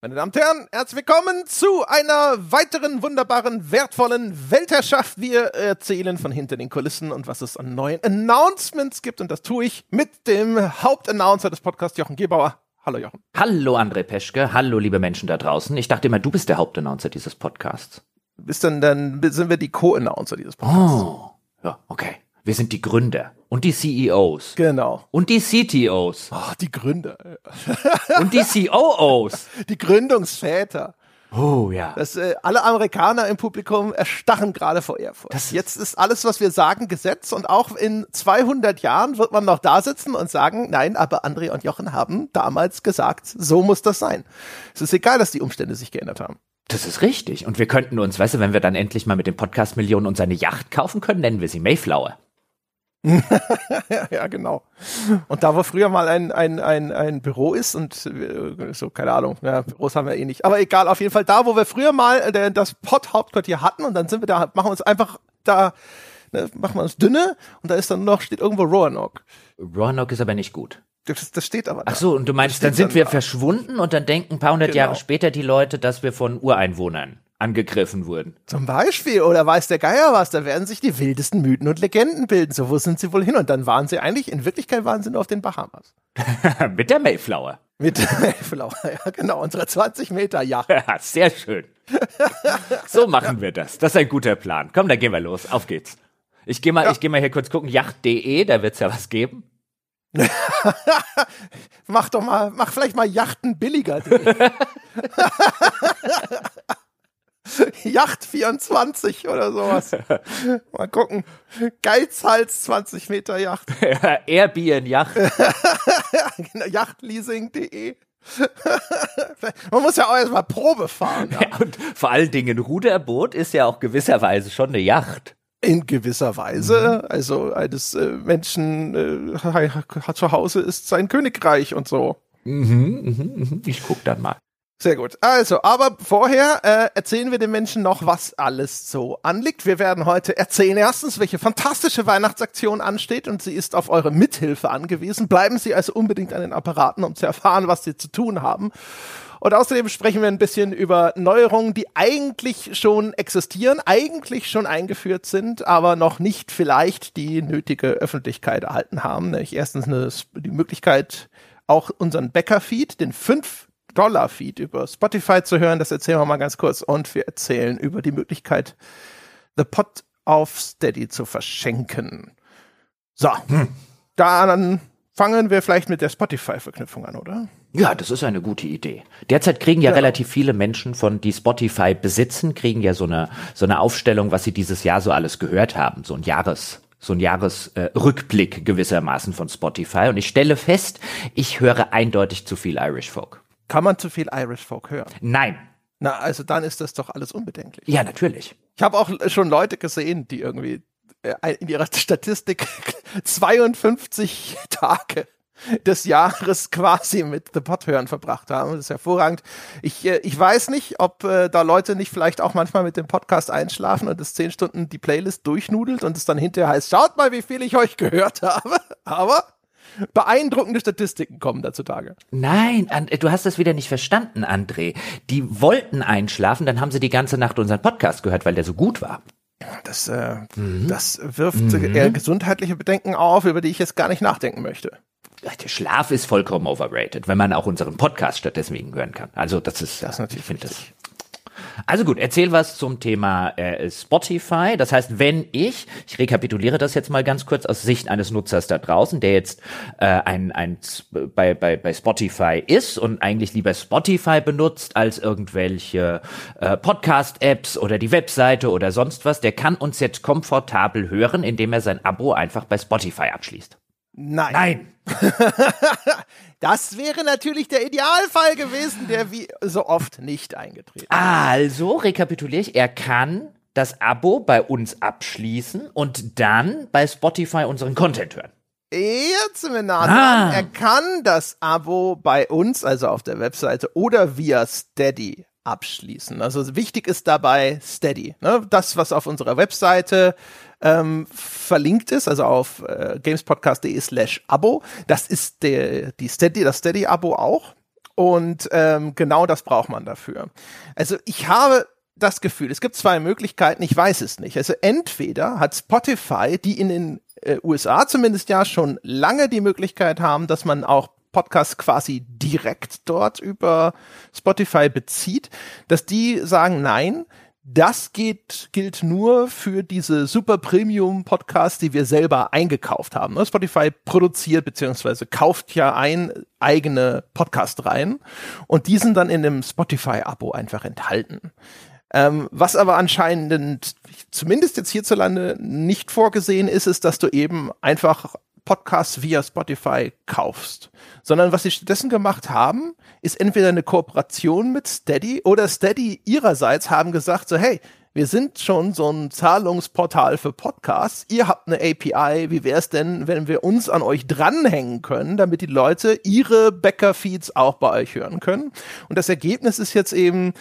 Meine Damen und Herren, herzlich willkommen zu einer weiteren wunderbaren, wertvollen Weltherrschaft. Wir erzählen von hinter den Kulissen und was es an neuen Announcements gibt. Und das tue ich mit dem Hauptannouncer des Podcasts, Jochen Gebauer. Hallo Jochen. Hallo André Peschke, hallo liebe Menschen da draußen. Ich dachte immer, du bist der Hauptannouncer dieses Podcasts. Bist dann, dann sind wir die Co-Announcer dieses Podcasts. Oh, ja, okay. Wir sind die Gründer und die CEOs. Genau. Und die CTOs. Oh, die Gründer. und die COOs. Die Gründungsväter. Oh ja. Das, äh, alle Amerikaner im Publikum erstarren gerade vor Ehrfurcht. Das Jetzt ist alles, was wir sagen, Gesetz und auch in 200 Jahren wird man noch da sitzen und sagen, nein, aber André und Jochen haben damals gesagt, so muss das sein. Es ist egal, dass die Umstände sich geändert haben. Das ist richtig. Und wir könnten uns, weißt du, wenn wir dann endlich mal mit den Podcast-Millionen uns eine Yacht kaufen können, nennen wir sie Mayflower. ja, genau. Und da, wo früher mal ein, ein, ein, ein Büro ist und äh, so, keine Ahnung, ja, Büros haben wir eh nicht. Aber egal, auf jeden Fall da, wo wir früher mal äh, das Pod-Hauptquartier hatten und dann sind wir da, machen wir uns einfach da, ne, machen wir uns dünne und da ist dann noch, steht irgendwo Roanoke. Roanoke ist aber nicht gut. Das, das steht aber da. Ach so, und du meinst, dann sind wir da. verschwunden und dann denken ein paar hundert genau. Jahre später die Leute, dass wir von Ureinwohnern angegriffen wurden. Zum Beispiel, oder weiß der Geier was, da werden sich die wildesten Mythen und Legenden bilden. So, wo sind sie wohl hin? Und dann waren sie eigentlich, in Wirklichkeit waren sie nur auf den Bahamas. Mit der Mayflower. Mit der Mayflower, ja genau, unsere 20 Meter Yacht. Ja, sehr schön. so machen wir das. Das ist ein guter Plan. Komm, dann gehen wir los. Auf geht's. Ich gehe mal, ja. ich geh mal hier kurz gucken, yacht.de, da wird's ja was geben. mach doch mal, mach vielleicht mal Yachten billiger. Yacht 24 oder sowas. Mal gucken. Geizhals 20 Meter Yacht. Airbnb Yacht. Yachtleasing.de. Man muss ja auch erstmal Probe fahren. Ja. ja. und vor allen Dingen, Ruderboot ist ja auch gewisserweise schon eine Yacht. In gewisser Weise. Mhm. Also eines äh, Menschen äh, zu Hause ist sein Königreich und so. Mhm, mhm, mhm. Ich guck dann mal. Sehr gut. Also, aber vorher äh, erzählen wir den Menschen noch, was alles so anliegt. Wir werden heute erzählen erstens, welche fantastische Weihnachtsaktion ansteht und sie ist auf eure Mithilfe angewiesen. Bleiben Sie also unbedingt an den Apparaten, um zu erfahren, was Sie zu tun haben. Und außerdem sprechen wir ein bisschen über Neuerungen, die eigentlich schon existieren, eigentlich schon eingeführt sind, aber noch nicht vielleicht die nötige Öffentlichkeit erhalten haben. Nämlich erstens eine, die Möglichkeit, auch unseren Bäcker-Feed, den 5 Dollar-Feed über Spotify zu hören. Das erzählen wir mal ganz kurz. Und wir erzählen über die Möglichkeit, The Pot auf Steady zu verschenken. So, hm. dann fangen wir vielleicht mit der Spotify-Verknüpfung an, oder? Ja, das ist eine gute Idee. Derzeit kriegen ja, ja, relativ viele Menschen von die Spotify besitzen, kriegen ja so eine so eine Aufstellung, was sie dieses Jahr so alles gehört haben, so ein Jahres so ein Jahresrückblick äh, gewissermaßen von Spotify und ich stelle fest, ich höre eindeutig zu viel Irish Folk. Kann man zu viel Irish Folk hören? Nein. Na, also dann ist das doch alles unbedenklich. Ja, natürlich. Ich habe auch schon Leute gesehen, die irgendwie äh, in ihrer Statistik 52 Tage des Jahres quasi mit The Pot hören verbracht haben. Das ist hervorragend. Ich, äh, ich weiß nicht, ob äh, da Leute nicht vielleicht auch manchmal mit dem Podcast einschlafen und es zehn Stunden die Playlist durchnudelt und es dann hinterher heißt, schaut mal, wie viel ich euch gehört habe. Aber beeindruckende Statistiken kommen da zutage. Nein, du hast das wieder nicht verstanden, André. Die wollten einschlafen, dann haben sie die ganze Nacht unseren Podcast gehört, weil der so gut war. Das, äh, mhm. das wirft mhm. eher gesundheitliche Bedenken auf, über die ich jetzt gar nicht nachdenken möchte. Der Schlaf ist vollkommen overrated, wenn man auch unseren Podcast stattdessen hören kann. Also das ist, das ist natürlich, ich finde das also gut, erzähl was zum Thema äh, Spotify. Das heißt, wenn ich, ich rekapituliere das jetzt mal ganz kurz aus Sicht eines Nutzers da draußen, der jetzt äh, ein, ein bei, bei, bei Spotify ist und eigentlich lieber Spotify benutzt als irgendwelche äh, Podcast-Apps oder die Webseite oder sonst was, der kann uns jetzt komfortabel hören, indem er sein Abo einfach bei Spotify abschließt. Nein. Nein. das wäre natürlich der Idealfall gewesen, der wie so oft nicht eingetreten ist. Also, rekapituliere ich, er kann das Abo bei uns abschließen und dann bei Spotify unseren Content hören. Jetzt sind wir nah dran. Ah. Er kann das Abo bei uns, also auf der Webseite oder via Steady abschließen. Also wichtig ist dabei Steady. Ne? Das, was auf unserer Webseite ähm, verlinkt ist, also auf äh, gamespodcast.de slash Abo. Das ist der, die Steady, das Steady-Abo auch. Und ähm, genau das braucht man dafür. Also ich habe das Gefühl, es gibt zwei Möglichkeiten, ich weiß es nicht. Also entweder hat Spotify, die in den äh, USA zumindest ja schon lange die Möglichkeit haben, dass man auch Podcasts quasi direkt dort über Spotify bezieht, dass die sagen, nein, das geht, gilt nur für diese super Premium Podcasts, die wir selber eingekauft haben. Ne, Spotify produziert beziehungsweise kauft ja ein eigene Podcast rein und die sind dann in dem Spotify Abo einfach enthalten. Ähm, was aber anscheinend, zumindest jetzt hierzulande, nicht vorgesehen ist, ist, dass du eben einfach Podcasts via Spotify kaufst, sondern was sie stattdessen gemacht haben, ist entweder eine Kooperation mit Steady oder Steady ihrerseits haben gesagt so, hey, wir sind schon so ein Zahlungsportal für Podcasts. Ihr habt eine API. Wie wäre es denn, wenn wir uns an euch dranhängen können, damit die Leute ihre Bäcker-Feeds auch bei euch hören können? Und das Ergebnis ist jetzt eben,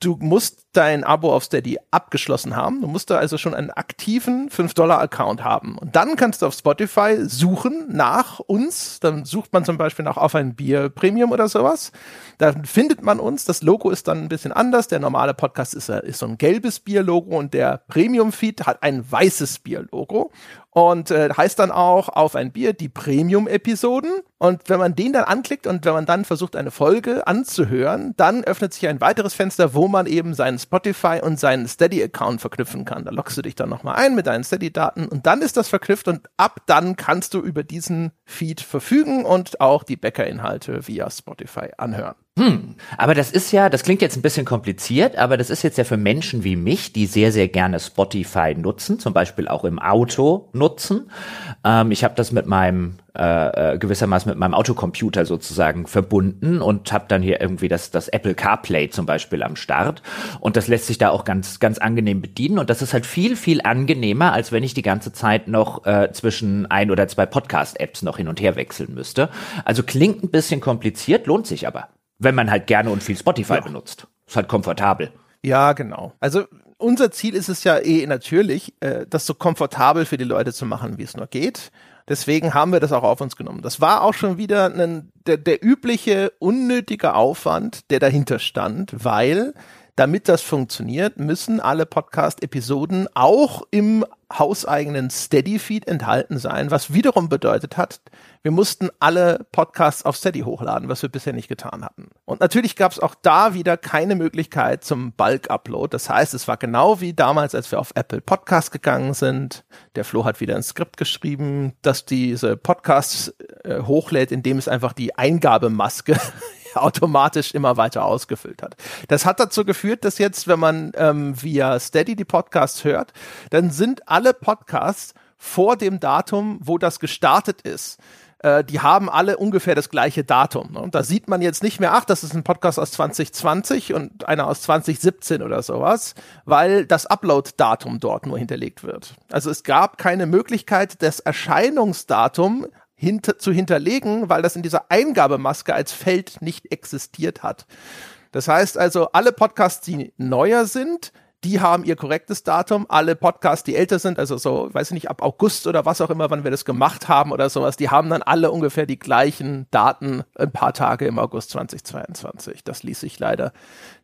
du musst dein Abo auf Steady abgeschlossen haben. Du musst da also schon einen aktiven 5-Dollar-Account haben. Und dann kannst du auf Spotify suchen nach uns. Dann sucht man zum Beispiel nach Auf ein Bier Premium oder sowas. Dann findet man uns. Das Logo ist dann ein bisschen anders. Der normale Podcast ist, ist so ein gelbes Bier-Logo und der Premium-Feed hat ein weißes Bier-Logo und äh, heißt dann auch auf ein Bier die Premium-Episoden. Und wenn man den dann anklickt und wenn man dann versucht, eine Folge anzuhören, dann öffnet sich ein weiteres Fenster, wo man eben seinen Spotify und seinen Steady-Account verknüpfen kann. Da loggst du dich dann nochmal ein mit deinen Steady-Daten und dann ist das verknüpft und ab dann kannst du über diesen Feed verfügen und auch die Bäcker-Inhalte via Spotify anhören. Hm, aber das ist ja, das klingt jetzt ein bisschen kompliziert, aber das ist jetzt ja für Menschen wie mich, die sehr, sehr gerne Spotify nutzen, zum Beispiel auch im Auto nutzen. Ähm, ich habe das mit meinem äh, äh, gewissermaßen mit meinem Autocomputer sozusagen verbunden und habe dann hier irgendwie das, das Apple CarPlay zum Beispiel am Start. Und das lässt sich da auch ganz, ganz angenehm bedienen. Und das ist halt viel, viel angenehmer, als wenn ich die ganze Zeit noch äh, zwischen ein oder zwei Podcast-Apps noch hin und her wechseln müsste. Also klingt ein bisschen kompliziert, lohnt sich aber. Wenn man halt gerne und viel Spotify ja. benutzt. Ist halt komfortabel. Ja, genau. Also unser Ziel ist es ja eh natürlich, äh, das so komfortabel für die Leute zu machen, wie es nur geht. Deswegen haben wir das auch auf uns genommen. Das war auch schon wieder ein, der, der übliche unnötige Aufwand, der dahinter stand, weil damit das funktioniert, müssen alle Podcast-Episoden auch im hauseigenen Steady-Feed enthalten sein, was wiederum bedeutet hat, wir mussten alle Podcasts auf Steady hochladen, was wir bisher nicht getan hatten. Und natürlich gab es auch da wieder keine Möglichkeit zum Bulk-Upload. Das heißt, es war genau wie damals, als wir auf Apple Podcasts gegangen sind. Der Flo hat wieder ein Skript geschrieben, dass diese Podcasts äh, hochlädt, indem es einfach die Eingabemaske automatisch immer weiter ausgefüllt hat. Das hat dazu geführt, dass jetzt, wenn man ähm, via Steady die Podcasts hört, dann sind alle Podcasts vor dem Datum, wo das gestartet ist, äh, die haben alle ungefähr das gleiche Datum. Ne? Und da sieht man jetzt nicht mehr, ach, das ist ein Podcast aus 2020 und einer aus 2017 oder sowas, weil das Upload-Datum dort nur hinterlegt wird. Also es gab keine Möglichkeit, das Erscheinungsdatum hinter, zu hinterlegen, weil das in dieser Eingabemaske als Feld nicht existiert hat. Das heißt also, alle Podcasts, die neuer sind, die haben ihr korrektes Datum. Alle Podcasts, die älter sind, also so, weiß ich nicht, ab August oder was auch immer, wann wir das gemacht haben oder sowas, die haben dann alle ungefähr die gleichen Daten ein paar Tage im August 2022. Das ließ sich leider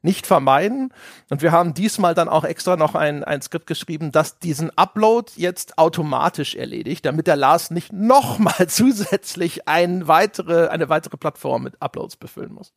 nicht vermeiden. Und wir haben diesmal dann auch extra noch ein, ein Skript geschrieben, das diesen Upload jetzt automatisch erledigt, damit der Lars nicht nochmal zusätzlich ein weitere, eine weitere Plattform mit Uploads befüllen muss.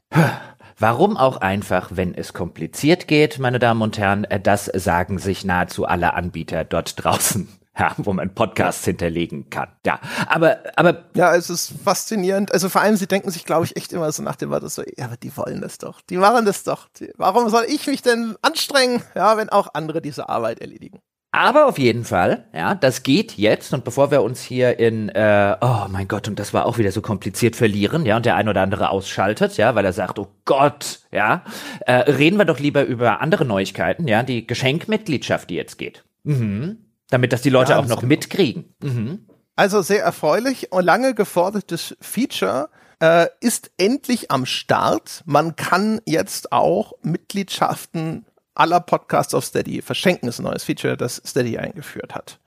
Warum auch einfach, wenn es kompliziert geht, meine Damen und Herren, das sagen sich nahezu alle Anbieter dort draußen. Ja, wo man Podcasts hinterlegen kann. Ja, aber, aber. Ja, es ist faszinierend. Also vor allem, sie denken sich, glaube ich, echt immer so nach dem Motto so, ja, aber die wollen das doch. Die machen das doch. Warum soll ich mich denn anstrengen? Ja, wenn auch andere diese Arbeit erledigen. Aber auf jeden Fall, ja, das geht jetzt. Und bevor wir uns hier in, äh, oh mein Gott, und das war auch wieder so kompliziert verlieren, ja, und der ein oder andere ausschaltet, ja, weil er sagt, oh Gott, ja, äh, reden wir doch lieber über andere Neuigkeiten, ja, die Geschenkmitgliedschaft, die jetzt geht. Mhm. Damit das die Leute ja, auch noch genau. mitkriegen. Mhm. Also sehr erfreulich und lange gefordertes Feature äh, ist endlich am Start. Man kann jetzt auch Mitgliedschaften aller Podcasts auf Steady verschenken, ist ein neues Feature, das Steady eingeführt hat.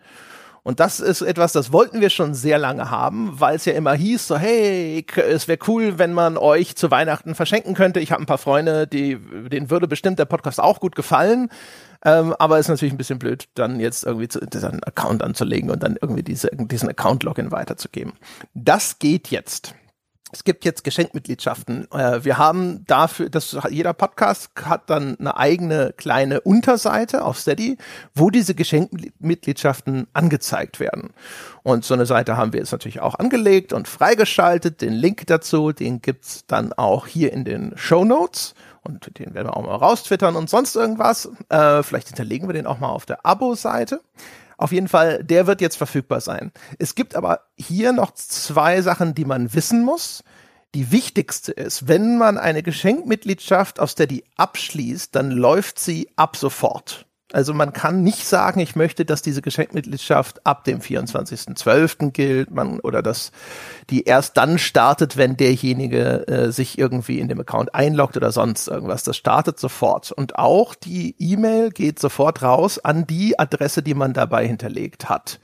Und das ist etwas, das wollten wir schon sehr lange haben, weil es ja immer hieß, so hey, es wäre cool, wenn man euch zu Weihnachten verschenken könnte. Ich habe ein paar Freunde, die denen würde bestimmt der Podcast auch gut gefallen. Ähm, aber ist natürlich ein bisschen blöd, dann jetzt irgendwie zu, einen Account anzulegen und dann irgendwie diese, diesen Account-Login weiterzugeben. Das geht jetzt. Es gibt jetzt Geschenkmitgliedschaften. Äh, wir haben dafür, dass jeder Podcast hat dann eine eigene kleine Unterseite auf Steady, wo diese Geschenkmitgliedschaften angezeigt werden. Und so eine Seite haben wir jetzt natürlich auch angelegt und freigeschaltet. Den Link dazu, den gibt's dann auch hier in den Show Notes. Und den werden wir auch mal raustwittern und sonst irgendwas. Äh, vielleicht hinterlegen wir den auch mal auf der Abo-Seite. Auf jeden Fall, der wird jetzt verfügbar sein. Es gibt aber hier noch zwei Sachen, die man wissen muss. Die wichtigste ist, wenn man eine Geschenkmitgliedschaft aus der die abschließt, dann läuft sie ab sofort. Also man kann nicht sagen, ich möchte, dass diese Geschenkmitgliedschaft ab dem 24.12. gilt, man oder dass die erst dann startet, wenn derjenige äh, sich irgendwie in dem Account einloggt oder sonst irgendwas. Das startet sofort und auch die E-Mail geht sofort raus an die Adresse, die man dabei hinterlegt hat.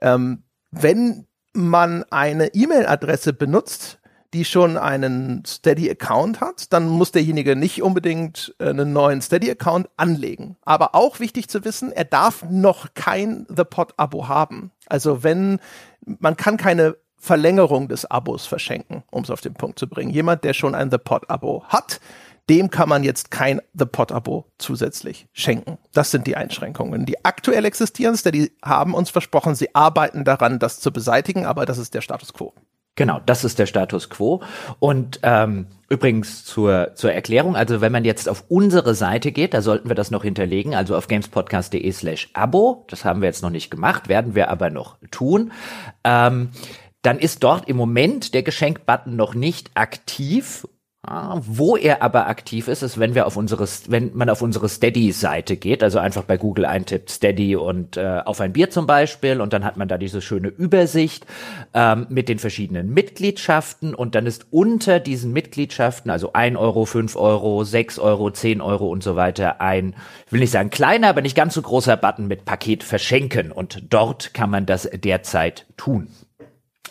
Ähm, wenn man eine E-Mail-Adresse benutzt, die schon einen Steady-Account hat, dann muss derjenige nicht unbedingt äh, einen neuen Steady-Account anlegen. Aber auch wichtig zu wissen, er darf noch kein The Pod-Abo haben. Also wenn, man kann keine Verlängerung des Abos verschenken, um es auf den Punkt zu bringen. Jemand, der schon ein The Pod-Abo hat, dem kann man jetzt kein The Pod-Abo zusätzlich schenken. Das sind die Einschränkungen. Die aktuell existieren, Steady haben uns versprochen, sie arbeiten daran, das zu beseitigen, aber das ist der Status quo. Genau, das ist der Status quo. Und ähm, übrigens zur, zur Erklärung, also wenn man jetzt auf unsere Seite geht, da sollten wir das noch hinterlegen, also auf gamespodcast.de slash Abo, das haben wir jetzt noch nicht gemacht, werden wir aber noch tun. Ähm, dann ist dort im Moment der Geschenkbutton noch nicht aktiv wo er aber aktiv ist, ist, wenn wir auf unsere, wenn man auf unsere Steady-Seite geht, also einfach bei Google eintippt Steady und äh, auf ein Bier zum Beispiel und dann hat man da diese schöne Übersicht ähm, mit den verschiedenen Mitgliedschaften und dann ist unter diesen Mitgliedschaften, also ein Euro, fünf Euro, sechs Euro, zehn Euro und so weiter, ein, will nicht sagen kleiner, aber nicht ganz so großer Button mit Paket verschenken und dort kann man das derzeit tun.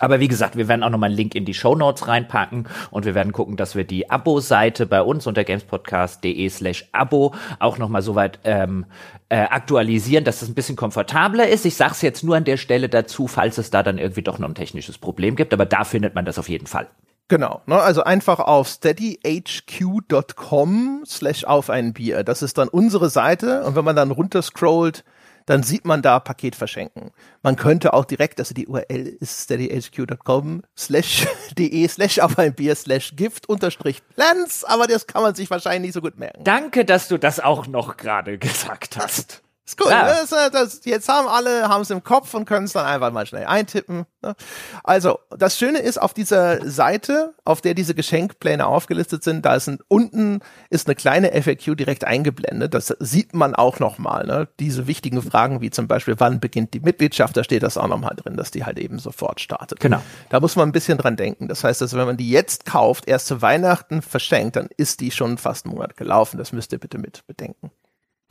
Aber wie gesagt, wir werden auch nochmal einen Link in die Show Notes reinpacken und wir werden gucken, dass wir die Abo-Seite bei uns unter gamespodcast.de slash Abo auch nochmal so weit ähm, äh, aktualisieren, dass das ein bisschen komfortabler ist. Ich sage es jetzt nur an der Stelle dazu, falls es da dann irgendwie doch noch ein technisches Problem gibt, aber da findet man das auf jeden Fall. Genau, ne, also einfach auf steadyhq.com slash auf ein Bier. Das ist dann unsere Seite und wenn man dann runterscrollt, dann sieht man da Paket verschenken. Man könnte auch direkt, also die URL ist steadyhq.com slash de slash auf ein Bier slash gift unterstrich plans, aber das kann man sich wahrscheinlich nicht so gut merken. Danke, dass du das auch noch gerade gesagt hast. Ist gut. Ja. Das, äh, das, jetzt haben alle, haben es im Kopf und können es dann einfach mal schnell eintippen. Ne? Also, das Schöne ist, auf dieser Seite, auf der diese Geschenkpläne aufgelistet sind, da ist ein, unten ist eine kleine FAQ direkt eingeblendet. Das sieht man auch nochmal. Ne? Diese wichtigen Fragen, wie zum Beispiel, wann beginnt die Mitgliedschaft, da steht das auch nochmal drin, dass die halt eben sofort startet. Genau. Da muss man ein bisschen dran denken. Das heißt, dass wenn man die jetzt kauft, erst zu Weihnachten verschenkt, dann ist die schon fast einen Monat gelaufen. Das müsst ihr bitte mit bedenken.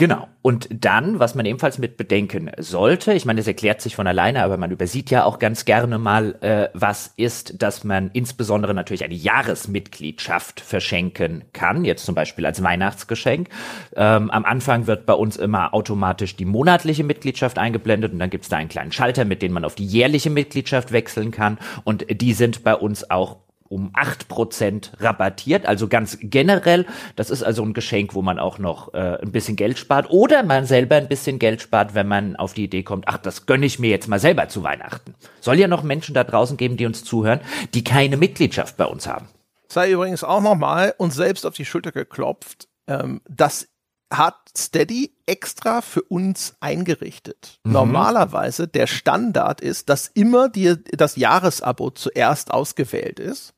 Genau. Und dann, was man ebenfalls mit bedenken sollte, ich meine, es erklärt sich von alleine, aber man übersieht ja auch ganz gerne mal, äh, was ist, dass man insbesondere natürlich eine Jahresmitgliedschaft verschenken kann, jetzt zum Beispiel als Weihnachtsgeschenk. Ähm, am Anfang wird bei uns immer automatisch die monatliche Mitgliedschaft eingeblendet und dann gibt es da einen kleinen Schalter, mit dem man auf die jährliche Mitgliedschaft wechseln kann. Und die sind bei uns auch um acht Prozent rabattiert, also ganz generell. Das ist also ein Geschenk, wo man auch noch äh, ein bisschen Geld spart oder man selber ein bisschen Geld spart, wenn man auf die Idee kommt, ach, das gönne ich mir jetzt mal selber zu Weihnachten. Soll ja noch Menschen da draußen geben, die uns zuhören, die keine Mitgliedschaft bei uns haben. Sei übrigens auch nochmal uns selbst auf die Schulter geklopft. Ähm, das hat Steady extra für uns eingerichtet. Mhm. Normalerweise der Standard ist, dass immer die, das Jahresabo zuerst ausgewählt ist.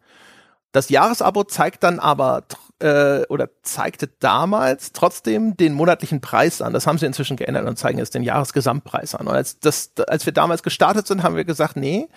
Das Jahresabo zeigt dann aber äh, oder zeigte damals trotzdem den monatlichen Preis an. Das haben sie inzwischen geändert und zeigen jetzt den Jahresgesamtpreis an. Und als, das, als wir damals gestartet sind, haben wir gesagt, nee,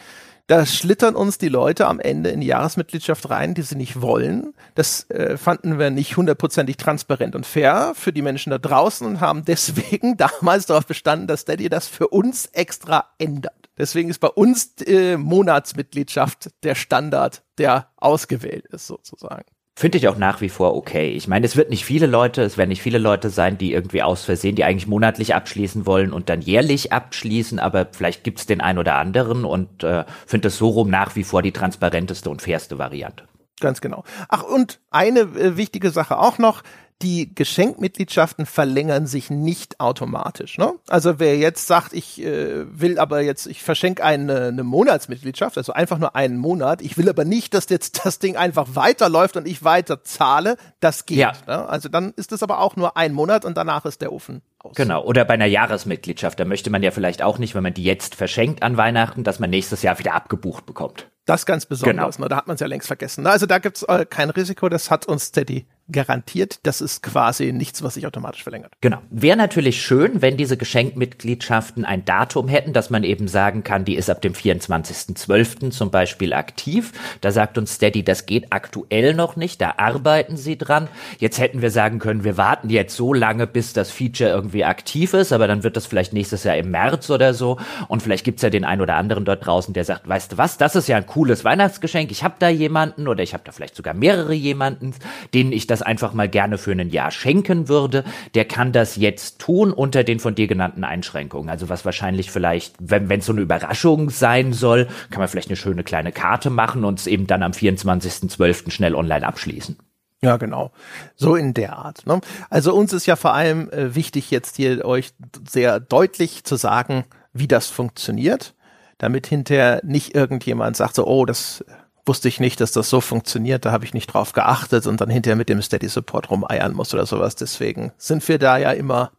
Da schlittern uns die Leute am Ende in die Jahresmitgliedschaft rein, die sie nicht wollen. Das äh, fanden wir nicht hundertprozentig transparent und fair für die Menschen da draußen und haben deswegen damals darauf bestanden, dass Steady das für uns extra ändert. Deswegen ist bei uns äh, Monatsmitgliedschaft der Standard, der ausgewählt ist sozusagen. Finde ich auch nach wie vor okay. Ich meine, es wird nicht viele Leute, es werden nicht viele Leute sein, die irgendwie aus Versehen, die eigentlich monatlich abschließen wollen und dann jährlich abschließen, aber vielleicht gibt's den einen oder anderen und äh, finde es so rum nach wie vor die transparenteste und fairste Variante. Ganz genau. Ach, und eine äh, wichtige Sache auch noch die Geschenkmitgliedschaften verlängern sich nicht automatisch. Ne? Also wer jetzt sagt, ich äh, will aber jetzt, ich verschenke eine, eine Monatsmitgliedschaft, also einfach nur einen Monat, ich will aber nicht, dass jetzt das Ding einfach weiterläuft und ich weiter zahle, das geht. Ja. Ne? Also dann ist es aber auch nur ein Monat und danach ist der Ofen aus. Genau, oder bei einer Jahresmitgliedschaft, da möchte man ja vielleicht auch nicht, wenn man die jetzt verschenkt an Weihnachten, dass man nächstes Jahr wieder abgebucht bekommt. Das ganz besonders, genau. ne? da hat man es ja längst vergessen. Ne? Also da gibt's äh, kein Risiko, das hat uns Steady garantiert. Das ist quasi nichts, was sich automatisch verlängert. Genau. Wäre natürlich schön, wenn diese Geschenkmitgliedschaften ein Datum hätten, dass man eben sagen kann, die ist ab dem 24.12. zum Beispiel aktiv. Da sagt uns Steady, das geht aktuell noch nicht, da arbeiten sie dran. Jetzt hätten wir sagen können, wir warten jetzt so lange, bis das Feature irgendwie aktiv ist, aber dann wird das vielleicht nächstes Jahr im März oder so. Und vielleicht gibt's ja den einen oder anderen dort draußen, der sagt, weißt du was, das ist ja ein cooles Weihnachtsgeschenk. Ich habe da jemanden oder ich habe da vielleicht sogar mehrere jemanden, denen ich das das einfach mal gerne für ein Jahr schenken würde, der kann das jetzt tun unter den von dir genannten Einschränkungen. Also was wahrscheinlich vielleicht, wenn es so eine Überraschung sein soll, kann man vielleicht eine schöne kleine Karte machen und es eben dann am 24.12. schnell online abschließen. Ja, genau. So in der Art. Ne? Also uns ist ja vor allem äh, wichtig, jetzt hier euch sehr deutlich zu sagen, wie das funktioniert, damit hinterher nicht irgendjemand sagt so, oh, das wusste ich nicht, dass das so funktioniert, da habe ich nicht drauf geachtet und dann hinterher mit dem Steady Support rumeiern muss oder sowas. Deswegen sind wir da ja immer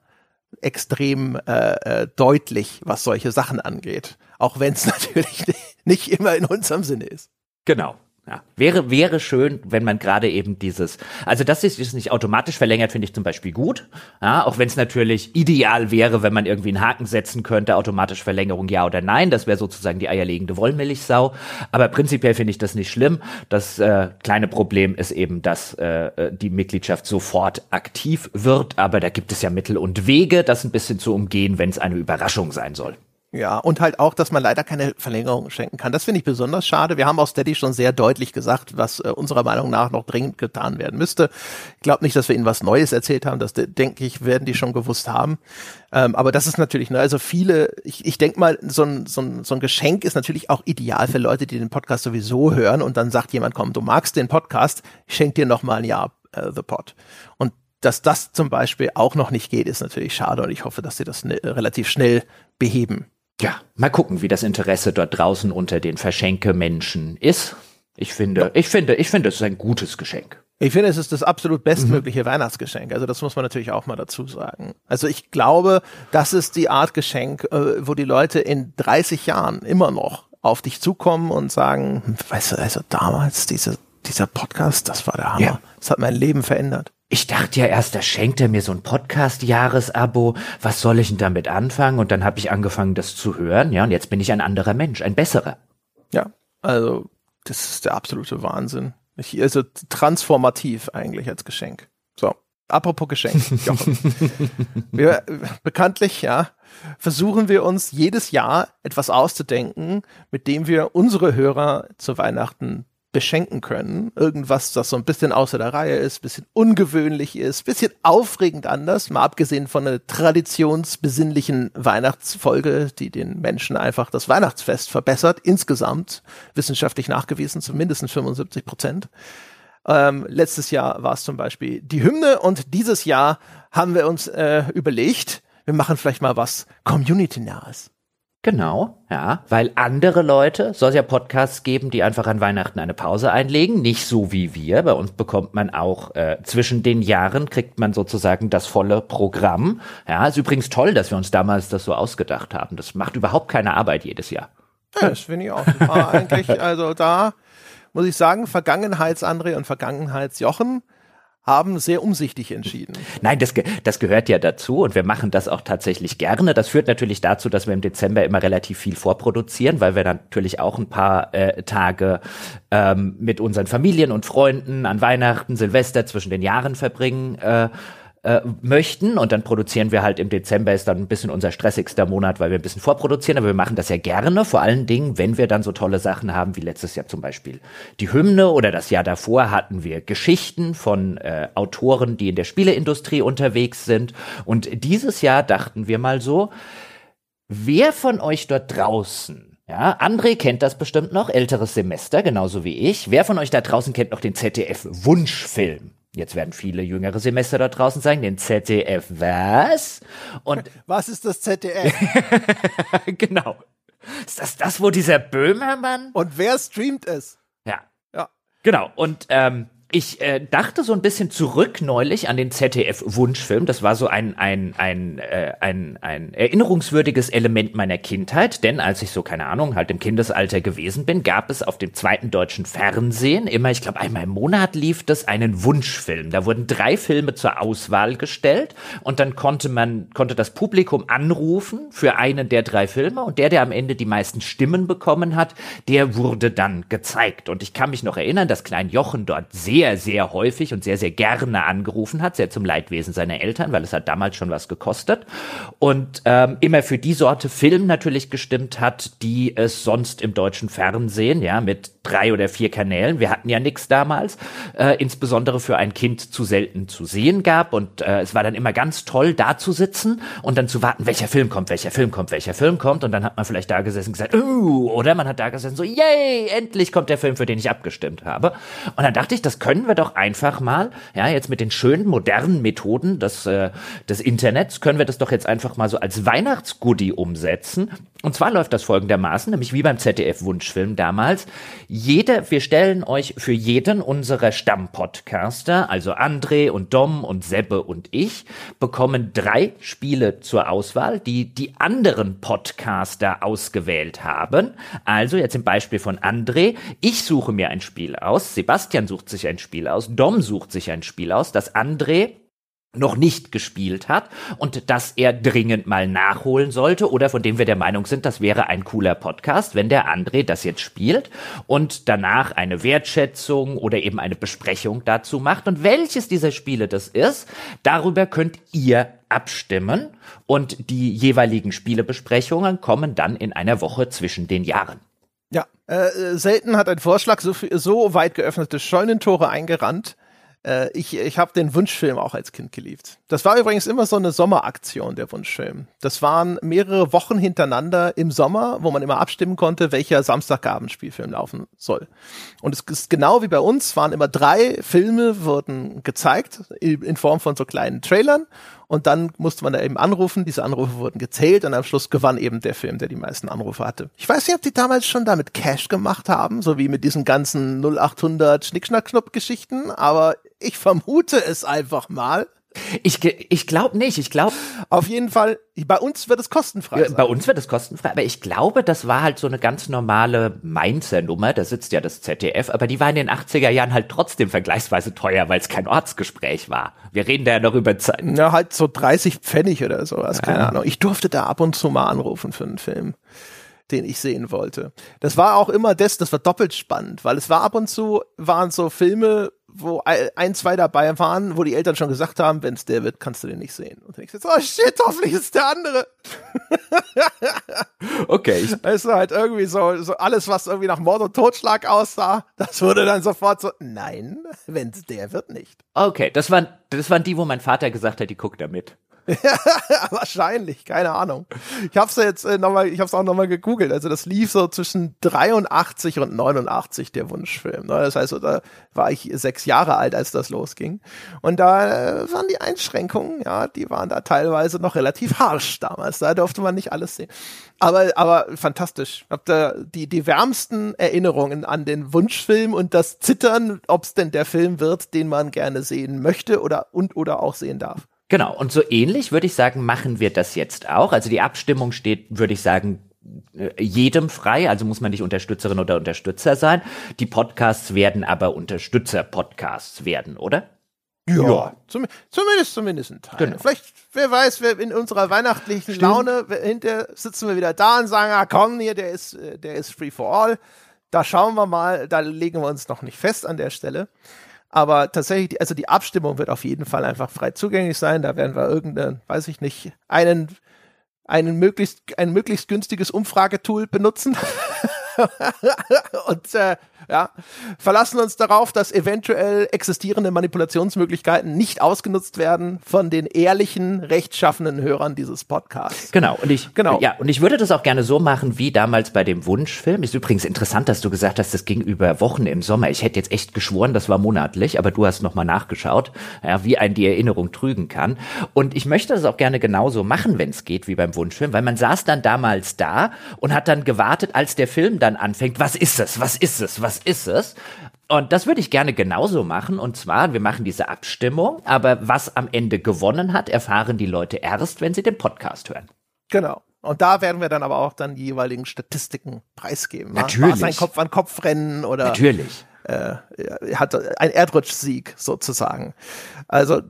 extrem äh, äh, deutlich, was solche Sachen angeht. Auch wenn es natürlich nicht immer in unserem Sinne ist. Genau. Ja, wäre, wäre schön, wenn man gerade eben dieses, also das ist, ist nicht automatisch verlängert, finde ich zum Beispiel gut. Ja, auch wenn es natürlich ideal wäre, wenn man irgendwie einen Haken setzen könnte, automatisch Verlängerung ja oder nein. Das wäre sozusagen die eierlegende Wollmilchsau. Aber prinzipiell finde ich das nicht schlimm. Das äh, kleine Problem ist eben, dass äh, die Mitgliedschaft sofort aktiv wird. Aber da gibt es ja Mittel und Wege, das ein bisschen zu umgehen, wenn es eine Überraschung sein soll. Ja, und halt auch, dass man leider keine Verlängerung schenken kann. Das finde ich besonders schade. Wir haben aus Steady schon sehr deutlich gesagt, was äh, unserer Meinung nach noch dringend getan werden müsste. Ich glaube nicht, dass wir ihnen was Neues erzählt haben. Das denke ich, werden die schon gewusst haben. Ähm, aber das ist natürlich, ne, also viele, ich, ich denke mal, so ein, so, ein, so ein Geschenk ist natürlich auch ideal für Leute, die den Podcast sowieso hören und dann sagt jemand, komm, du magst den Podcast, ich schenke dir noch mal ein Jahr äh, The Pod. Und dass das zum Beispiel auch noch nicht geht, ist natürlich schade und ich hoffe, dass sie das ne, relativ schnell beheben. Ja, mal gucken, wie das Interesse dort draußen unter den Verschenke-Menschen ist. Ich finde, ja. ich finde, ich finde, es ist ein gutes Geschenk. Ich finde, es ist das absolut bestmögliche mhm. Weihnachtsgeschenk. Also das muss man natürlich auch mal dazu sagen. Also ich glaube, das ist die Art Geschenk, äh, wo die Leute in 30 Jahren immer noch auf dich zukommen und sagen, weißt du, also damals diese, dieser Podcast, das war der Hammer. Ja. Das hat mein Leben verändert. Ich dachte ja erst, da schenkt er mir so ein Podcast-Jahresabo. Was soll ich denn damit anfangen? Und dann habe ich angefangen, das zu hören. Ja, und jetzt bin ich ein anderer Mensch, ein besserer. Ja, also das ist der absolute Wahnsinn. Ich, also transformativ eigentlich als Geschenk. So, apropos Geschenk. wir, bekanntlich, ja, versuchen wir uns jedes Jahr etwas auszudenken, mit dem wir unsere Hörer zu Weihnachten beschenken können. Irgendwas, das so ein bisschen außer der Reihe ist, bisschen ungewöhnlich ist, bisschen aufregend anders, mal abgesehen von einer traditionsbesinnlichen Weihnachtsfolge, die den Menschen einfach das Weihnachtsfest verbessert, insgesamt wissenschaftlich nachgewiesen, zumindest 75 Prozent. Ähm, letztes Jahr war es zum Beispiel die Hymne und dieses Jahr haben wir uns äh, überlegt, wir machen vielleicht mal was Community-nahes. Genau, ja, weil andere Leute, soll es ja Podcasts geben, die einfach an Weihnachten eine Pause einlegen, nicht so wie wir. Bei uns bekommt man auch äh, zwischen den Jahren kriegt man sozusagen das volle Programm. Ja, ist übrigens toll, dass wir uns damals das so ausgedacht haben. Das macht überhaupt keine Arbeit jedes Jahr. Ja, das finde ich auch. Eigentlich, also da muss ich sagen, Vergangenheits-André und Vergangenheits-Jochen haben sehr umsichtig entschieden. Nein, das, das gehört ja dazu und wir machen das auch tatsächlich gerne. Das führt natürlich dazu, dass wir im Dezember immer relativ viel vorproduzieren, weil wir natürlich auch ein paar äh, Tage ähm, mit unseren Familien und Freunden an Weihnachten, Silvester zwischen den Jahren verbringen. Äh, äh, möchten. Und dann produzieren wir halt im Dezember ist dann ein bisschen unser stressigster Monat, weil wir ein bisschen vorproduzieren, aber wir machen das ja gerne, vor allen Dingen, wenn wir dann so tolle Sachen haben, wie letztes Jahr zum Beispiel die Hymne oder das Jahr davor hatten wir Geschichten von äh, Autoren, die in der Spieleindustrie unterwegs sind. Und dieses Jahr dachten wir mal so, wer von euch dort draußen ja, André kennt das bestimmt noch, älteres Semester, genauso wie ich. Wer von euch da draußen kennt noch den ZDF-Wunschfilm? Jetzt werden viele jüngere Semester da draußen sagen, den ZDF was? Und was ist das ZDF? genau. Ist das das, wo dieser Böhmermann? Und wer streamt es? Ja. Ja. Genau. Und ähm, ich äh, dachte so ein bisschen zurück neulich an den ZDF-Wunschfilm. Das war so ein, ein, ein, äh, ein, ein erinnerungswürdiges Element meiner Kindheit, denn als ich so, keine Ahnung, halt im Kindesalter gewesen bin, gab es auf dem zweiten deutschen Fernsehen immer, ich glaube, einmal im Monat lief das, einen Wunschfilm. Da wurden drei Filme zur Auswahl gestellt und dann konnte man, konnte das Publikum anrufen für einen der drei Filme und der, der am Ende die meisten Stimmen bekommen hat, der wurde dann gezeigt. Und ich kann mich noch erinnern, dass Klein Jochen dort sehr sehr, sehr häufig und sehr, sehr gerne angerufen hat, sehr zum Leidwesen seiner Eltern, weil es hat damals schon was gekostet. Und ähm, immer für die Sorte Film natürlich gestimmt hat, die es sonst im deutschen Fernsehen, ja, mit drei oder vier Kanälen, wir hatten ja nichts damals, äh, insbesondere für ein Kind zu selten zu sehen gab. Und äh, es war dann immer ganz toll, da zu sitzen und dann zu warten, welcher Film kommt, welcher Film kommt, welcher Film kommt. Und dann hat man vielleicht da gesessen und gesagt, uh, oder man hat da gesessen so, yay, endlich kommt der Film, für den ich abgestimmt habe. Und dann dachte ich, das können wir doch einfach mal, ja, jetzt mit den schönen modernen Methoden des, äh, des Internets, können wir das doch jetzt einfach mal so als Weihnachtsgoodie umsetzen. Und zwar läuft das folgendermaßen, nämlich wie beim ZDF-Wunschfilm damals. Jeder, wir stellen euch für jeden unserer Stammpodcaster, also André und Dom und Sebbe und ich, bekommen drei Spiele zur Auswahl, die die anderen Podcaster ausgewählt haben. Also jetzt im Beispiel von André, ich suche mir ein Spiel aus, Sebastian sucht sich ein Spiel aus, Dom sucht sich ein Spiel aus, das André noch nicht gespielt hat und das er dringend mal nachholen sollte oder von dem wir der Meinung sind, das wäre ein cooler Podcast, wenn der André das jetzt spielt und danach eine Wertschätzung oder eben eine Besprechung dazu macht und welches dieser Spiele das ist, darüber könnt ihr abstimmen und die jeweiligen Spielebesprechungen kommen dann in einer Woche zwischen den Jahren. Ja, äh, selten hat ein Vorschlag so, so weit geöffnete Scheunentore eingerannt. Äh, ich ich habe den Wunschfilm auch als Kind geliebt. Das war übrigens immer so eine Sommeraktion, der Wunschfilm. Das waren mehrere Wochen hintereinander im Sommer, wo man immer abstimmen konnte, welcher Samstagabendspielfilm laufen soll. Und es ist genau wie bei uns, waren immer drei Filme, wurden gezeigt in Form von so kleinen Trailern und dann musste man da eben anrufen, diese Anrufe wurden gezählt und am Schluss gewann eben der Film, der die meisten Anrufe hatte. Ich weiß nicht, ob die damals schon damit Cash gemacht haben, so wie mit diesen ganzen 0800 Schnickschnack-Knopf-Geschichten, aber ich vermute es einfach mal. Ich, ich glaube nicht. Ich glaube. Auf jeden Fall, bei uns wird es kostenfrei. Ja, bei uns wird es kostenfrei, aber ich glaube, das war halt so eine ganz normale Mainzer-Nummer. Da sitzt ja das ZDF, aber die war in den 80er Jahren halt trotzdem vergleichsweise teuer, weil es kein Ortsgespräch war. Wir reden da ja noch über Zeit. Ja, halt so 30 Pfennig oder sowas, keine ja. Ahnung. Ich durfte da ab und zu mal anrufen für einen Film den ich sehen wollte. Das war auch immer das, das war doppelt spannend, weil es war ab und zu, waren so Filme, wo ein, zwei dabei waren, wo die Eltern schon gesagt haben, wenn es der wird, kannst du den nicht sehen. Und dann ich so, oh shit, hoffentlich ist der andere. okay. Es war halt irgendwie so, so alles, was irgendwie nach Mord und Totschlag aussah, das wurde dann sofort so, nein, wenn es der wird, nicht. Okay, das waren, das waren die, wo mein Vater gesagt hat, die guckt da mit. Wahrscheinlich, keine Ahnung. Ich habe es jetzt äh, nochmal, ich habe es auch nochmal gegoogelt. Also das lief so zwischen 83 und 89 der Wunschfilm. Ne? Das heißt, da war ich sechs Jahre alt, als das losging. Und da äh, waren die Einschränkungen, ja, die waren da teilweise noch relativ harsch damals. Da durfte man nicht alles sehen. Aber, aber fantastisch. Habt da die, die wärmsten Erinnerungen an den Wunschfilm und das Zittern, ob es denn der Film wird, den man gerne sehen möchte oder und oder auch sehen darf. Genau, und so ähnlich würde ich sagen, machen wir das jetzt auch. Also die Abstimmung steht, würde ich sagen, äh, jedem frei, also muss man nicht Unterstützerin oder Unterstützer sein. Die Podcasts werden aber Unterstützer-Podcasts werden, oder? Ja, ja. Zum, zumindest, zumindest ein Teil. Genau. Vielleicht, wer weiß, wer in unserer weihnachtlichen Stimmt. Laune, hinter sitzen wir wieder da und sagen, ah komm, hier, der ist, äh, der ist free for all. Da schauen wir mal, da legen wir uns noch nicht fest an der Stelle. Aber tatsächlich, also die Abstimmung wird auf jeden Fall einfach frei zugänglich sein. Da werden wir irgendeinen, weiß ich nicht, einen, einen möglichst, ein möglichst günstiges Umfragetool benutzen. und äh, ja, verlassen uns darauf, dass eventuell existierende Manipulationsmöglichkeiten nicht ausgenutzt werden von den ehrlichen, rechtschaffenen Hörern dieses Podcasts. Genau, und ich, genau. ja, und ich würde das auch gerne so machen wie damals bei dem Wunschfilm. Ist übrigens interessant, dass du gesagt hast, das ging über Wochen im Sommer. Ich hätte jetzt echt geschworen, das war monatlich, aber du hast nochmal nachgeschaut, ja, wie ein die Erinnerung trügen kann. Und ich möchte das auch gerne genauso machen, wenn es geht, wie beim Wunschfilm, weil man saß dann damals da und hat dann gewartet, als der Film dann anfängt, was ist es, was ist es, was ist es? Und das würde ich gerne genauso machen. Und zwar, wir machen diese Abstimmung, aber was am Ende gewonnen hat, erfahren die Leute erst, wenn sie den Podcast hören. Genau. Und da werden wir dann aber auch dann die jeweiligen Statistiken preisgeben. Natürlich. War es ein Kopf an Kopf Rennen oder Natürlich äh, hat ein Erdrutschsieg sozusagen. Also,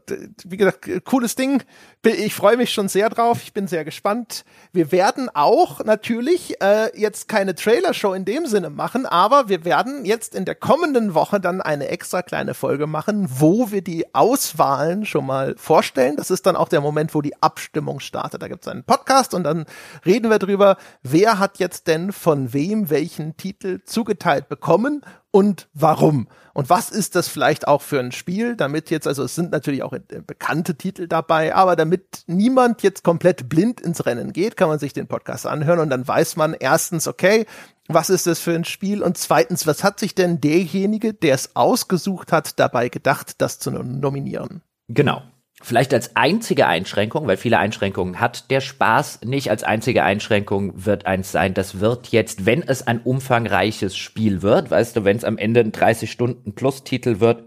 wie gesagt, cooles Ding. Ich freue mich schon sehr drauf. Ich bin sehr gespannt. Wir werden auch natürlich äh, jetzt keine Trailer-Show in dem Sinne machen, aber wir werden jetzt in der kommenden Woche dann eine extra kleine Folge machen, wo wir die Auswahlen schon mal vorstellen. Das ist dann auch der Moment, wo die Abstimmung startet. Da gibt es einen Podcast und dann reden wir drüber, wer hat jetzt denn von wem welchen Titel zugeteilt bekommen und warum. Und was ist das vielleicht auch für ein Spiel, damit jetzt, also es sind natürlich auch bekannte Titel dabei, aber damit niemand jetzt komplett blind ins Rennen geht, kann man sich den Podcast anhören und dann weiß man erstens, okay, was ist das für ein Spiel? Und zweitens, was hat sich denn derjenige, der es ausgesucht hat, dabei gedacht, das zu nominieren? Genau. Vielleicht als einzige Einschränkung, weil viele Einschränkungen hat der Spaß nicht. Als einzige Einschränkung wird eins sein, das wird jetzt, wenn es ein umfangreiches Spiel wird, weißt du, wenn es am Ende ein 30 Stunden Plus Titel wird,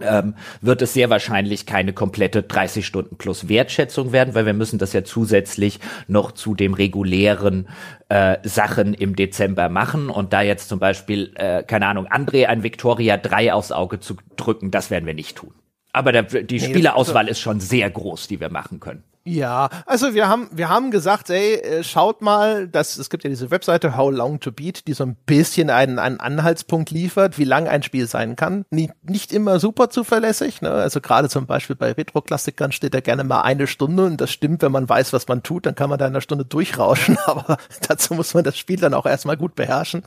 ähm, wird es sehr wahrscheinlich keine komplette 30 Stunden plus Wertschätzung werden, weil wir müssen das ja zusätzlich noch zu dem regulären äh, Sachen im Dezember machen und da jetzt zum Beispiel, äh, keine Ahnung, André ein Victoria 3 aufs Auge zu drücken, das werden wir nicht tun. Aber der, die nee, Spielerauswahl ist schon sehr groß, die wir machen können. Ja, also wir haben, wir haben gesagt, ey, äh, schaut mal, dass es gibt ja diese Webseite How Long to Beat, die so ein bisschen einen, einen Anhaltspunkt liefert, wie lang ein Spiel sein kann. Nicht, nicht immer super zuverlässig, ne? Also gerade zum Beispiel bei Retro-Klassikern steht da gerne mal eine Stunde und das stimmt, wenn man weiß, was man tut, dann kann man da in einer Stunde durchrauschen, aber dazu muss man das Spiel dann auch erstmal gut beherrschen.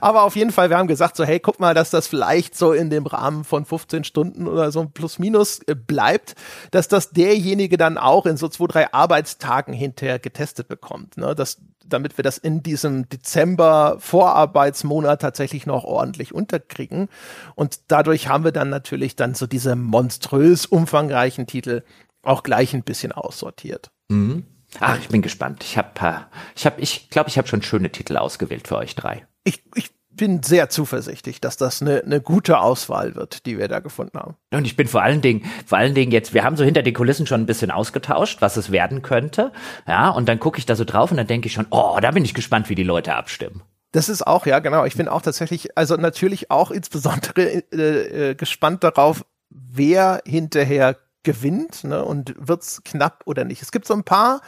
Aber auf jeden Fall, wir haben gesagt so, hey, guck mal, dass das vielleicht so in dem Rahmen von 15 Stunden oder so plus minus äh, bleibt, dass das derjenige dann auch in so zwei, drei Arbeitstagen hinterher getestet bekommt. Ne? Das, damit wir das in diesem Dezember Vorarbeitsmonat tatsächlich noch ordentlich unterkriegen. Und dadurch haben wir dann natürlich dann so diese monströs umfangreichen Titel auch gleich ein bisschen aussortiert. Mhm. Ach, ich bin gespannt. Ich habe, äh, ich habe, ich glaube, ich habe schon schöne Titel ausgewählt für euch drei. Ich, ich bin sehr zuversichtlich, dass das eine, eine gute Auswahl wird, die wir da gefunden haben. Und ich bin vor allen Dingen, vor allen Dingen jetzt, wir haben so hinter den Kulissen schon ein bisschen ausgetauscht, was es werden könnte. Ja, und dann gucke ich da so drauf und dann denke ich schon, oh, da bin ich gespannt, wie die Leute abstimmen. Das ist auch, ja, genau. Ich bin auch tatsächlich, also natürlich auch insbesondere äh, äh, gespannt darauf, wer hinterher gewinnt ne, und wird's knapp oder nicht. Es gibt so ein paar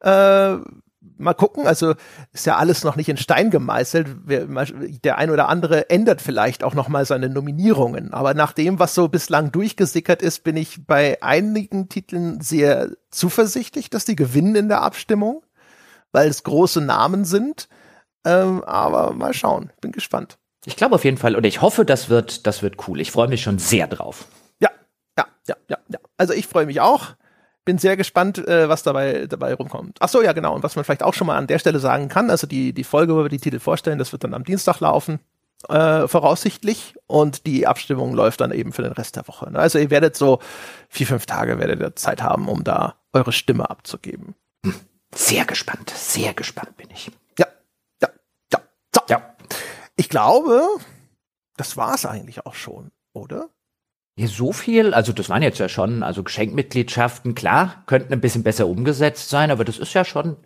äh, mal gucken. Also ist ja alles noch nicht in Stein gemeißelt. Der ein oder andere ändert vielleicht auch noch mal seine Nominierungen. Aber nach dem, was so bislang durchgesickert ist, bin ich bei einigen Titeln sehr zuversichtlich, dass die gewinnen in der Abstimmung, weil es große Namen sind. Ähm, aber mal schauen. Bin gespannt. Ich glaube auf jeden Fall oder ich hoffe, das wird, das wird cool. Ich freue mich schon sehr drauf. Ja, ja, ja, ja, ja. Also ich freue mich auch bin sehr gespannt, äh, was dabei, dabei rumkommt. Ach so, ja, genau. Und was man vielleicht auch schon mal an der Stelle sagen kann, also die, die Folge, wo wir die Titel vorstellen, das wird dann am Dienstag laufen, äh, voraussichtlich. Und die Abstimmung läuft dann eben für den Rest der Woche. Ne? Also ihr werdet so vier, fünf Tage werdet ihr Zeit haben, um da eure Stimme abzugeben. Hm. Sehr gespannt, sehr gespannt bin ich. Ja, ja, ja. So. ja. Ich glaube, das war's eigentlich auch schon, oder? Ja, so viel, also das waren jetzt ja schon, also Geschenkmitgliedschaften, klar, könnten ein bisschen besser umgesetzt sein, aber das ist ja schon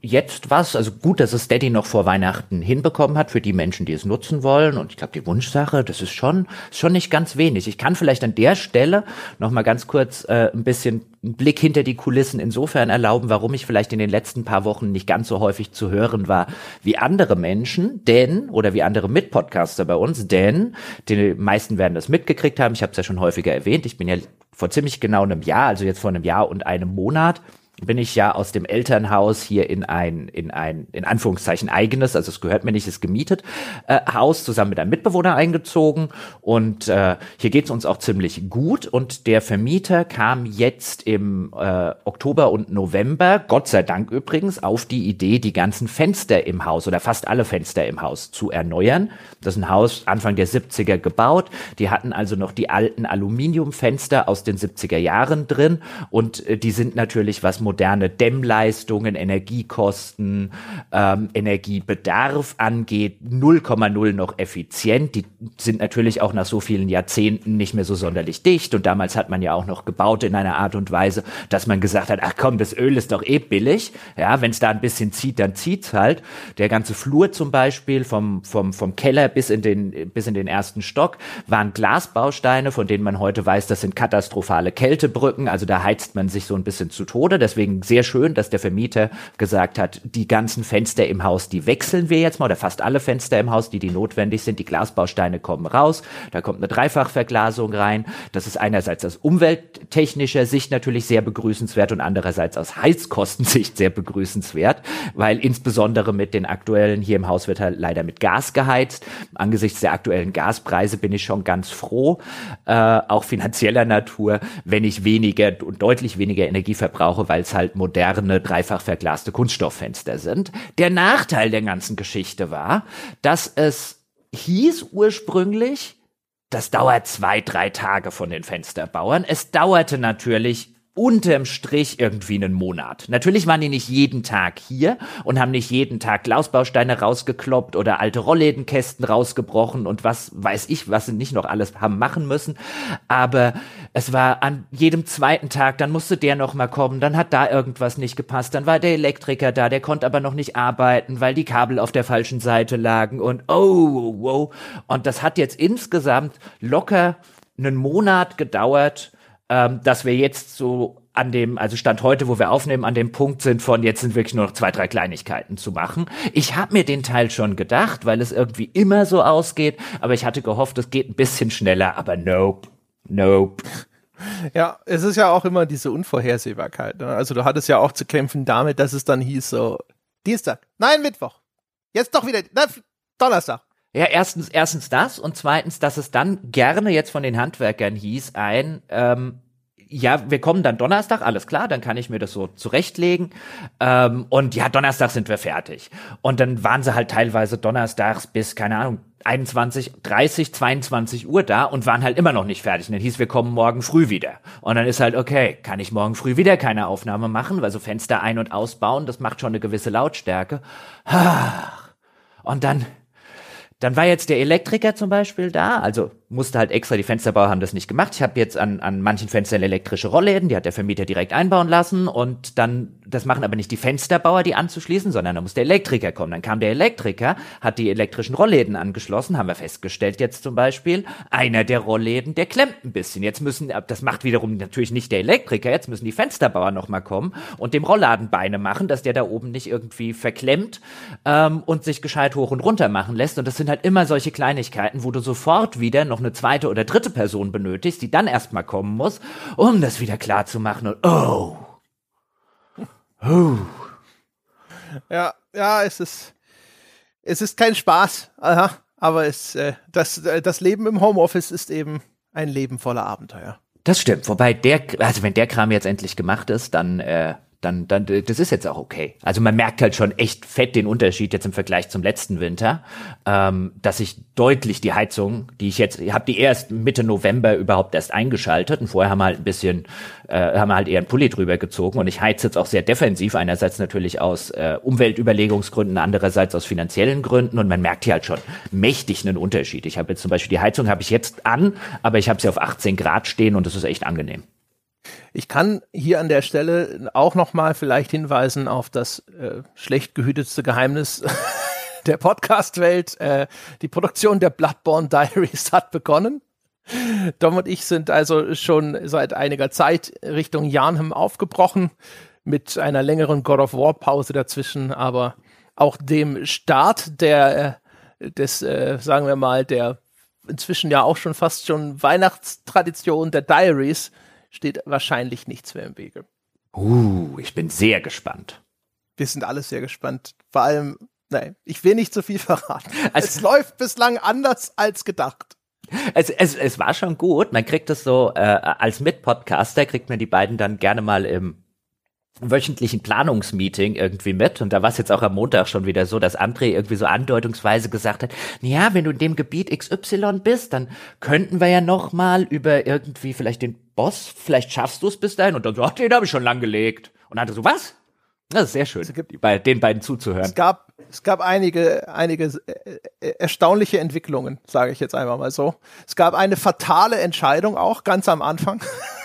jetzt was. Also gut, dass es Steady noch vor Weihnachten hinbekommen hat für die Menschen, die es nutzen wollen. Und ich glaube, die Wunschsache, das ist schon, schon nicht ganz wenig. Ich kann vielleicht an der Stelle noch mal ganz kurz äh, ein bisschen einen Blick hinter die Kulissen insofern erlauben, warum ich vielleicht in den letzten paar Wochen nicht ganz so häufig zu hören war wie andere Menschen, denn, oder wie andere Mitpodcaster bei uns, denn die meisten werden das mitgekriegt haben. Ich habe es ja schon häufiger erwähnt. Ich bin ja vor ziemlich genau einem Jahr, also jetzt vor einem Jahr und einem Monat, bin ich ja aus dem Elternhaus hier in ein, in ein, in Anführungszeichen eigenes, also es gehört mir nicht, ist gemietet, äh, Haus zusammen mit einem Mitbewohner eingezogen. Und äh, hier geht's uns auch ziemlich gut. Und der Vermieter kam jetzt im äh, Oktober und November, Gott sei Dank übrigens, auf die Idee, die ganzen Fenster im Haus oder fast alle Fenster im Haus zu erneuern. Das ist ein Haus Anfang der 70er gebaut, die hatten also noch die alten Aluminiumfenster aus den 70er Jahren drin. Und äh, die sind natürlich was moderne Dämmleistungen, Energiekosten, ähm, Energiebedarf angeht, 0,0 noch effizient. Die sind natürlich auch nach so vielen Jahrzehnten nicht mehr so sonderlich dicht. Und damals hat man ja auch noch gebaut in einer Art und Weise, dass man gesagt hat, ach komm, das Öl ist doch eh billig. Ja, wenn es da ein bisschen zieht, dann zieht's halt. Der ganze Flur zum Beispiel vom, vom, vom Keller bis in den, bis in den ersten Stock waren Glasbausteine, von denen man heute weiß, das sind katastrophale Kältebrücken. Also da heizt man sich so ein bisschen zu Tode. Das Deswegen sehr schön, dass der Vermieter gesagt hat, die ganzen Fenster im Haus, die wechseln wir jetzt mal, oder fast alle Fenster im Haus, die, die notwendig sind. Die Glasbausteine kommen raus, da kommt eine Dreifachverglasung rein. Das ist einerseits aus umwelttechnischer Sicht natürlich sehr begrüßenswert und andererseits aus Heizkostensicht sehr begrüßenswert, weil insbesondere mit den aktuellen, hier im Haus wird halt leider mit Gas geheizt. Angesichts der aktuellen Gaspreise bin ich schon ganz froh, äh, auch finanzieller Natur, wenn ich weniger und deutlich weniger Energie verbrauche, weil es halt moderne, dreifach verglaste Kunststofffenster sind. Der Nachteil der ganzen Geschichte war, dass es hieß ursprünglich, das dauert zwei, drei Tage von den Fensterbauern. Es dauerte natürlich unterm Strich irgendwie einen Monat. Natürlich waren die nicht jeden Tag hier und haben nicht jeden Tag Glasbausteine rausgekloppt oder alte Rolllädenkästen rausgebrochen und was weiß ich, was sie nicht noch alles haben machen müssen. Aber es war an jedem zweiten Tag, dann musste der noch mal kommen, dann hat da irgendwas nicht gepasst, dann war der Elektriker da, der konnte aber noch nicht arbeiten, weil die Kabel auf der falschen Seite lagen und oh, wow. Und das hat jetzt insgesamt locker einen Monat gedauert, ähm, dass wir jetzt so an dem, also Stand heute, wo wir aufnehmen, an dem Punkt sind von jetzt sind wirklich nur noch zwei, drei Kleinigkeiten zu machen. Ich habe mir den Teil schon gedacht, weil es irgendwie immer so ausgeht, aber ich hatte gehofft, es geht ein bisschen schneller, aber nope, nope. Ja, es ist ja auch immer diese Unvorhersehbarkeit. Ne? Also du hattest ja auch zu kämpfen damit, dass es dann hieß so, Dienstag, nein, Mittwoch, jetzt doch wieder, na, Donnerstag. Ja, erstens, erstens das und zweitens, dass es dann gerne jetzt von den Handwerkern hieß, ein, ähm, ja, wir kommen dann Donnerstag, alles klar, dann kann ich mir das so zurechtlegen. Ähm, und ja, Donnerstag sind wir fertig. Und dann waren sie halt teilweise donnerstags bis, keine Ahnung, 21, 30, 22 Uhr da und waren halt immer noch nicht fertig. Und dann hieß, wir kommen morgen früh wieder. Und dann ist halt, okay, kann ich morgen früh wieder keine Aufnahme machen, weil so Fenster ein- und ausbauen, das macht schon eine gewisse Lautstärke. Und dann, dann war jetzt der Elektriker zum Beispiel da, also musste halt extra, die Fensterbauer haben das nicht gemacht. Ich habe jetzt an, an manchen Fenstern elektrische Rollläden, die hat der Vermieter direkt einbauen lassen und dann, das machen aber nicht die Fensterbauer, die anzuschließen, sondern da muss der Elektriker kommen. Dann kam der Elektriker, hat die elektrischen Rollläden angeschlossen, haben wir festgestellt jetzt zum Beispiel, einer der Rollläden, der klemmt ein bisschen. Jetzt müssen, das macht wiederum natürlich nicht der Elektriker, jetzt müssen die Fensterbauer nochmal kommen und dem Rollladen Beine machen, dass der da oben nicht irgendwie verklemmt ähm, und sich gescheit hoch und runter machen lässt. Und das sind halt immer solche Kleinigkeiten, wo du sofort wieder noch eine zweite oder dritte Person benötigst, die dann erstmal kommen muss, um das wieder klar zu machen und oh. Oh. Ja, ja, es ist es ist kein Spaß, aha, aber es äh, das äh, das Leben im Homeoffice ist eben ein Leben voller Abenteuer. Das stimmt, wobei der also wenn der Kram jetzt endlich gemacht ist, dann äh, dann, dann, das ist jetzt auch okay. Also man merkt halt schon echt fett den Unterschied jetzt im Vergleich zum letzten Winter, ähm, dass ich deutlich die Heizung, die ich jetzt, ich habe die erst Mitte November überhaupt erst eingeschaltet und vorher haben wir halt ein bisschen, äh, haben wir halt eher einen Pulli drüber gezogen und ich heize jetzt auch sehr defensiv, einerseits natürlich aus äh, Umweltüberlegungsgründen, andererseits aus finanziellen Gründen und man merkt hier halt schon mächtig einen Unterschied. Ich habe jetzt zum Beispiel die Heizung habe ich jetzt an, aber ich habe sie auf 18 Grad stehen und das ist echt angenehm. Ich kann hier an der Stelle auch noch mal vielleicht hinweisen auf das äh, schlecht gehütetste Geheimnis der Podcast-Welt. Äh, die Produktion der Bloodborne Diaries hat begonnen. Dom und ich sind also schon seit einiger Zeit Richtung Janhem aufgebrochen mit einer längeren God of War Pause dazwischen, aber auch dem Start der äh, des äh, sagen wir mal der inzwischen ja auch schon fast schon Weihnachtstradition der Diaries steht wahrscheinlich nichts mehr im Wege. Uh, ich bin sehr gespannt. Wir sind alle sehr gespannt. Vor allem, nein, ich will nicht zu viel verraten. Also, es läuft bislang anders als gedacht. Es, es, es war schon gut. Man kriegt es so, äh, als Mitpodcaster kriegt man die beiden dann gerne mal im wöchentlichen Planungsmeeting irgendwie mit und da war es jetzt auch am Montag schon wieder so, dass André irgendwie so andeutungsweise gesagt hat, ja, wenn du in dem Gebiet XY bist, dann könnten wir ja noch mal über irgendwie vielleicht den Boss, vielleicht schaffst du es bis dahin und dann so, ach, den habe ich schon lang gelegt und dann hatte so, was? Das ist sehr schön, bei den beiden zuzuhören. Es gab, es gab einige, einige äh, äh, erstaunliche Entwicklungen, sage ich jetzt einfach mal so. Es gab eine fatale Entscheidung auch ganz am Anfang.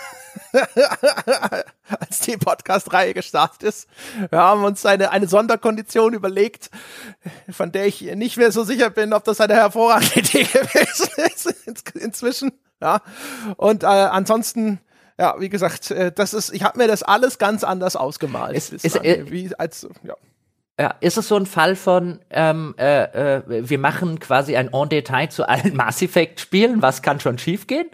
als die Podcast-Reihe gestartet ist. Wir haben uns eine, eine Sonderkondition überlegt, von der ich nicht mehr so sicher bin, ob das eine hervorragende Idee gewesen ist inzwischen. Ja. Und äh, ansonsten ja, wie gesagt, äh, das ist, ich habe mir das alles ganz anders ausgemalt. Ist, ist, äh, wie als, ja. Ja, ist es so ein Fall von, ähm, äh, äh, wir machen quasi ein En Detail zu allen Mass Effect Spielen, was kann schon schiefgehen?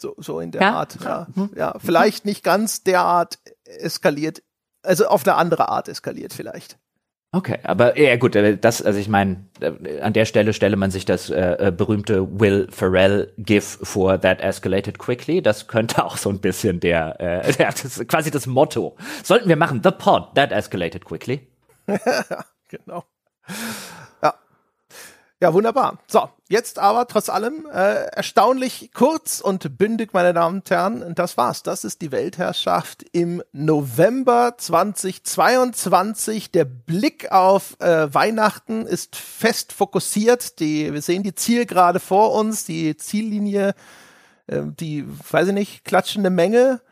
So, so in der ja? Art, ja. Ja, vielleicht nicht ganz derart eskaliert, also auf eine andere Art eskaliert vielleicht. Okay, aber ja gut, das, also ich meine, äh, an der Stelle stelle man sich das äh, äh, berühmte Will Ferrell GIF vor That Escalated Quickly. Das könnte auch so ein bisschen der, äh, der das quasi das Motto. Sollten wir machen, The Pod, That Escalated Quickly. genau. Ja, wunderbar. So, jetzt aber trotz allem äh, erstaunlich kurz und bündig, meine Damen und Herren. Das war's. Das ist die Weltherrschaft im November 2022. Der Blick auf äh, Weihnachten ist fest fokussiert. Die, wir sehen die Zielgerade vor uns, die Ziellinie, äh, die, weiß ich nicht, klatschende Menge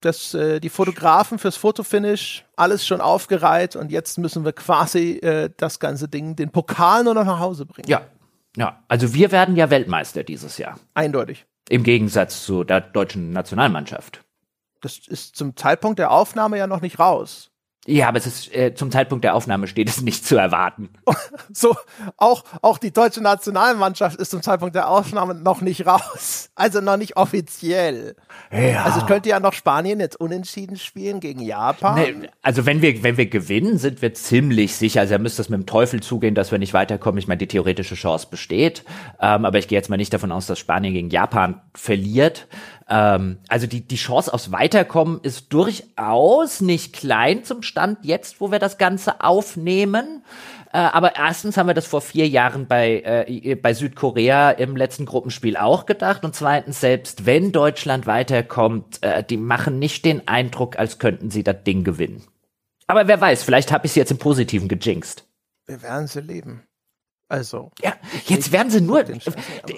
das, äh, die Fotografen fürs Fotofinish, alles schon aufgereiht und jetzt müssen wir quasi äh, das ganze Ding, den Pokal nur noch nach Hause bringen. Ja, ja. Also wir werden ja Weltmeister dieses Jahr. Eindeutig. Im Gegensatz zu der deutschen Nationalmannschaft. Das ist zum Zeitpunkt der Aufnahme ja noch nicht raus. Ja, aber es ist äh, zum Zeitpunkt der Aufnahme steht es nicht zu erwarten. so, auch, auch die deutsche Nationalmannschaft ist zum Zeitpunkt der Aufnahme noch nicht raus. Also noch nicht offiziell. Ja. Also könnte ja noch Spanien jetzt unentschieden spielen gegen Japan. Nee, also wenn wir, wenn wir gewinnen, sind wir ziemlich sicher. Also er müsste es mit dem Teufel zugehen, dass wir nicht weiterkommen. Ich meine, die theoretische Chance besteht. Ähm, aber ich gehe jetzt mal nicht davon aus, dass Spanien gegen Japan verliert. Ähm, also die, die Chance aufs Weiterkommen ist durchaus nicht klein zum Stand jetzt, wo wir das Ganze aufnehmen. Äh, aber erstens haben wir das vor vier Jahren bei, äh, bei Südkorea im letzten Gruppenspiel auch gedacht. Und zweitens, selbst wenn Deutschland weiterkommt, äh, die machen nicht den Eindruck, als könnten sie das Ding gewinnen. Aber wer weiß, vielleicht habe ich sie jetzt im Positiven gejinxt. Wir werden sie leben. Also. Ja, jetzt werden sie nur,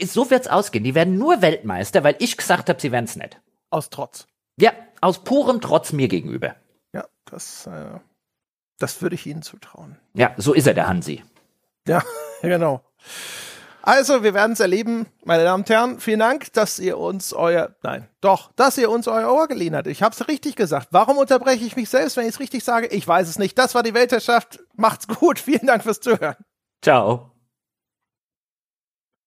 so wird's ausgehen. Die werden nur Weltmeister, weil ich gesagt habe, sie werden's nicht. Aus Trotz. Ja, aus purem Trotz mir gegenüber. Ja, das, äh, das würde ich Ihnen zutrauen. Ja, so ist er, der Hansi. Ja, genau. Also, wir werden es erleben, meine Damen und Herren. Vielen Dank, dass ihr uns euer, nein, doch, dass ihr uns euer Ohr geliehen habt. Ich habe es richtig gesagt. Warum unterbreche ich mich selbst, wenn ich es richtig sage? Ich weiß es nicht. Das war die Weltherrschaft. Macht's gut. Vielen Dank fürs Zuhören. Ciao.